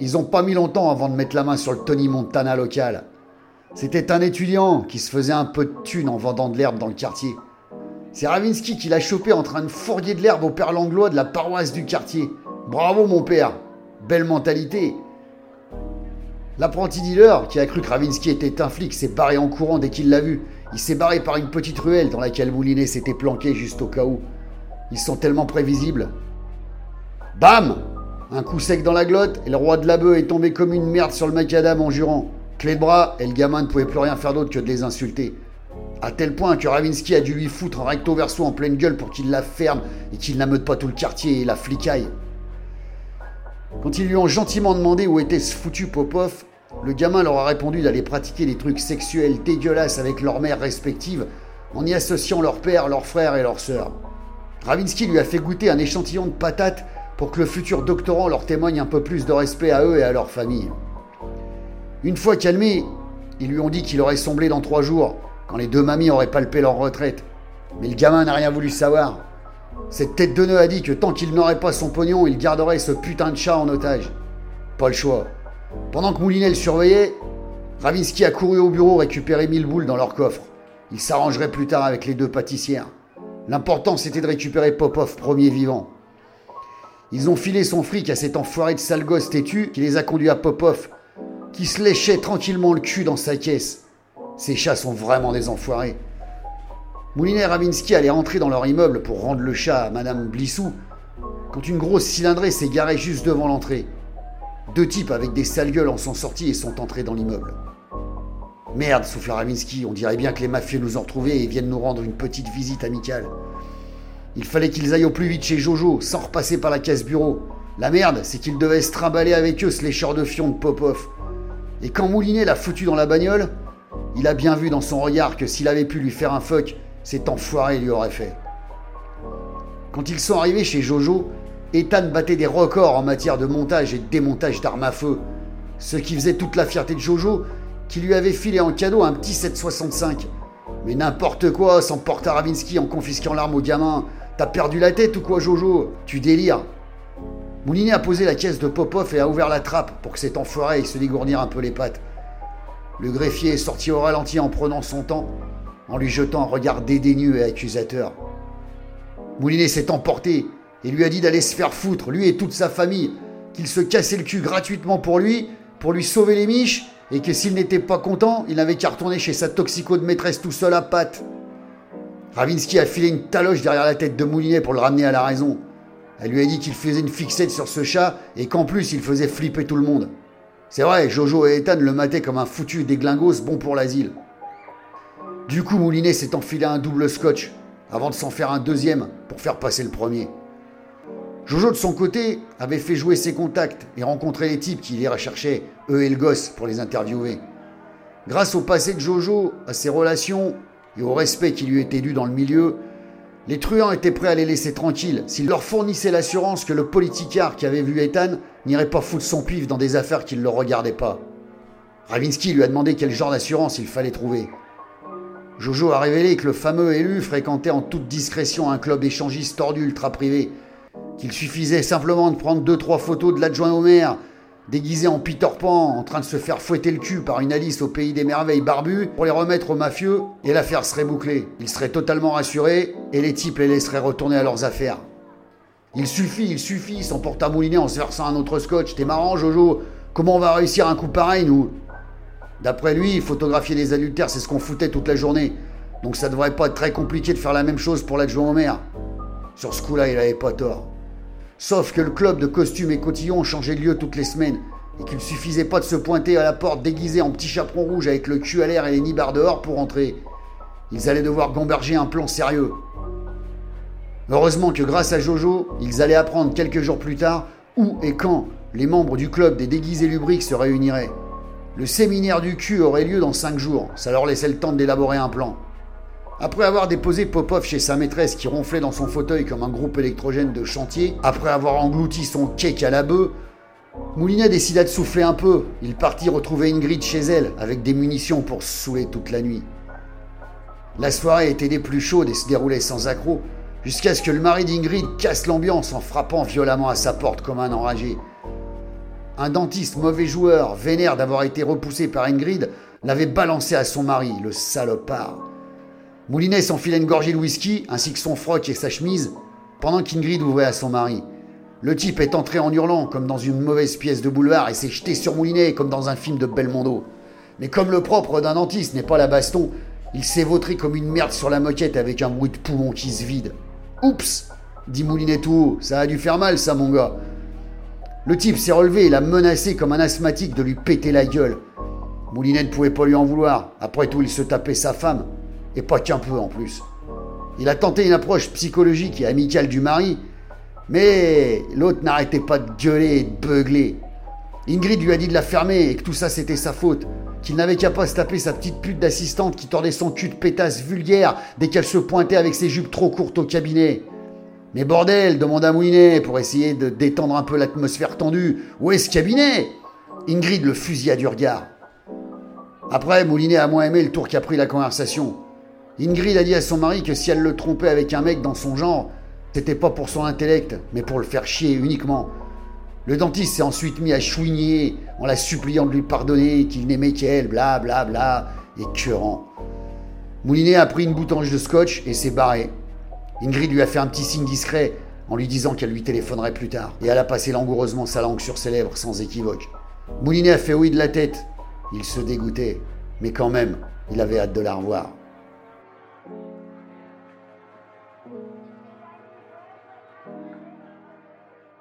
ils ont pas mis longtemps avant de mettre la main sur le Tony Montana local. C'était un étudiant qui se faisait un peu de thune en vendant de l'herbe dans le quartier. C'est Ravinsky qui l'a chopé en train de fourguer de l'herbe au père Langlois de la paroisse du quartier. Bravo mon père, belle mentalité. L'apprenti dealer, qui a cru que Ravinsky était un flic, s'est barré en courant dès qu'il l'a vu. Il s'est barré par une petite ruelle dans laquelle Moulinet s'était planqué juste au cas où. Ils sont tellement prévisibles. Bam Un coup sec dans la glotte, et le roi de la bœuf est tombé comme une merde sur le macadam en jurant. Clé de bras, et le gamin ne pouvait plus rien faire d'autre que de les insulter. À tel point que Ravinsky a dû lui foutre un recto verso en pleine gueule pour qu'il la ferme et qu'il n'ameute pas tout le quartier et la flicaille. Quand ils lui ont gentiment demandé où était ce foutu Popov, le gamin leur a répondu d'aller pratiquer des trucs sexuels dégueulasses avec leurs mères respectives en y associant leur père, leurs frères et leurs sœurs. Ravinsky lui a fait goûter un échantillon de patates pour que le futur doctorant leur témoigne un peu plus de respect à eux et à leur famille. Une fois calmé, ils lui ont dit qu'il aurait somblé dans trois jours, quand les deux mamies auraient palpé leur retraite. Mais le gamin n'a rien voulu savoir. Cette tête de nœud a dit que tant qu'il n'aurait pas son pognon, il garderait ce putain de chat en otage. Pas le choix. Pendant que Moulinet le surveillait, Ravinsky a couru au bureau récupérer mille boules dans leur coffre. Il s'arrangerait plus tard avec les deux pâtissières. L'important c'était de récupérer Popov premier vivant. Ils ont filé son fric à cet enfoiré de sale gosse têtu qui les a conduits à Popov, qui se léchait tranquillement le cul dans sa caisse. Ces chats sont vraiment des enfoirés. Moulinet et Ravinsky allaient rentrer dans leur immeuble pour rendre le chat à Madame Blissou quand une grosse cylindrée s'est garée juste devant l'entrée. Deux types avec des sales gueules en sont sortis et sont entrés dans l'immeuble. Merde, souffla Ravinsky, on dirait bien que les mafieux nous ont retrouvés et viennent nous rendre une petite visite amicale. Il fallait qu'ils aillent au plus vite chez Jojo, sans repasser par la caisse bureau. La merde, c'est qu'ils devaient se trimballer avec eux ce lécheur de fion de Popov. Et quand Moulinet l'a foutu dans la bagnole, il a bien vu dans son regard que s'il avait pu lui faire un fuck, cet enfoiré lui aurait fait. Quand ils sont arrivés chez Jojo, Ethan battait des records en matière de montage et de démontage d'armes à feu. Ce qui faisait toute la fierté de Jojo, qui lui avait filé en cadeau un petit 765. Mais n'importe quoi, s'emporte à Ravinsky en confisquant l'arme au gamin. T'as perdu la tête ou quoi, Jojo Tu délires. Moulinet a posé la caisse de Popov et a ouvert la trappe pour que cet enfoiré se dégourdir un peu les pattes. Le greffier est sorti au ralenti en prenant son temps, en lui jetant un regard dédaigneux et accusateur. Moulinet s'est emporté et lui a dit d'aller se faire foutre, lui et toute sa famille, qu'il se cassait le cul gratuitement pour lui, pour lui sauver les miches, et que s'il n'était pas content, il n'avait qu'à retourner chez sa toxico de maîtresse tout seul à pattes. Ravinsky a filé une taloche derrière la tête de Moulinet pour le ramener à la raison. Elle lui a dit qu'il faisait une fixette sur ce chat et qu'en plus il faisait flipper tout le monde. C'est vrai, Jojo et Ethan le mataient comme un foutu déglingos bon pour l'asile. Du coup, Moulinet s'est enfilé un double scotch avant de s'en faire un deuxième pour faire passer le premier. Jojo, de son côté, avait fait jouer ses contacts et rencontré les types qui les recherchaient, eux et le gosse, pour les interviewer. Grâce au passé de Jojo, à ses relations et au respect qui lui était dû dans le milieu, les truands étaient prêts à les laisser tranquilles s'ils leur fournissaient l'assurance que le politicard qui avait vu Ethan n'irait pas foutre son pif dans des affaires qui ne le regardaient pas. Ravinsky lui a demandé quel genre d'assurance il fallait trouver. Jojo a révélé que le fameux élu fréquentait en toute discrétion un club échangiste tordu ultra privé qu'il suffisait simplement de prendre deux trois photos de l'adjoint au maire, déguisé en Peter Pan, en train de se faire fouetter le cul par une Alice au pays des merveilles barbu, pour les remettre aux mafieux, et l'affaire serait bouclée. Il serait totalement rassuré, et les types les laisseraient retourner à leurs affaires. Il suffit, il suffit, s'emporte à mouliner en se versant un autre scotch. T'es marrant, Jojo Comment on va réussir un coup pareil, nous? D'après lui, photographier les adultères, c'est ce qu'on foutait toute la journée. Donc ça devrait pas être très compliqué de faire la même chose pour l'adjoint au maire. Sur ce coup-là, il avait pas tort. Sauf que le club de costumes et cotillons changeait de lieu toutes les semaines, et qu'il suffisait pas de se pointer à la porte déguisé en petit chaperon rouge avec le cul à l'air et les nibards dehors pour entrer. Ils allaient devoir gamberger un plan sérieux. Heureusement que grâce à Jojo, ils allaient apprendre quelques jours plus tard où et quand les membres du club des déguisés lubriques se réuniraient. Le séminaire du cul aurait lieu dans cinq jours, ça leur laissait le temps d'élaborer un plan. Après avoir déposé Popov chez sa maîtresse qui ronflait dans son fauteuil comme un groupe électrogène de chantier, après avoir englouti son cake à la bœuf, Moulinet décida de souffler un peu. Il partit retrouver Ingrid chez elle, avec des munitions pour se saouler toute la nuit. La soirée était des plus chaudes et se déroulait sans accroc, jusqu'à ce que le mari d'Ingrid casse l'ambiance en frappant violemment à sa porte comme un enragé. un dentiste mauvais joueur, vénère d'avoir été repoussé par Ingrid, l'avait balancé à son mari, le salopard. Moulinet s'enfilait une gorgée de whisky, ainsi que son froc et sa chemise, pendant qu'Ingrid ouvrait à son mari. Le type est entré en hurlant, comme dans une mauvaise pièce de boulevard, et s'est jeté sur Moulinet, comme dans un film de Belmondo. Mais comme le propre d'un dentiste n'est pas la baston, il s'est vautré comme une merde sur la moquette avec un bruit de poumon qui se vide. Oups dit Moulinet tout haut, ça a dû faire mal ça mon gars. Le type s'est relevé et l'a menacé comme un asthmatique de lui péter la gueule. Moulinet ne pouvait pas lui en vouloir. Après tout, il se tapait sa femme. Et pas qu'un peu en plus. Il a tenté une approche psychologique et amicale du mari, mais l'autre n'arrêtait pas de gueuler et de beugler. Ingrid lui a dit de la fermer et que tout ça c'était sa faute. Qu'il n'avait qu'à pas se taper sa petite pute d'assistante qui tordait son cul de pétasse vulgaire dès qu'elle se pointait avec ses jupes trop courtes au cabinet. Mais bordel, demanda Moulinet pour essayer de détendre un peu l'atmosphère tendue. Où est ce cabinet? Ingrid le fusilla du regard. Après, Moulinet a moins aimé le tour qu'a pris la conversation. Ingrid a dit à son mari que si elle le trompait avec un mec dans son genre, c'était pas pour son intellect, mais pour le faire chier uniquement. Le dentiste s'est ensuite mis à chouigner en la suppliant de lui pardonner, qu'il n'aimait qu'elle, bla bla bla, écœurant. Moulinet a pris une boutange de scotch et s'est barré. Ingrid lui a fait un petit signe discret en lui disant qu'elle lui téléphonerait plus tard, et elle a passé langoureusement sa langue sur ses lèvres sans équivoque. Moulinet a fait oui de la tête. Il se dégoûtait, mais quand même, il avait hâte de la revoir.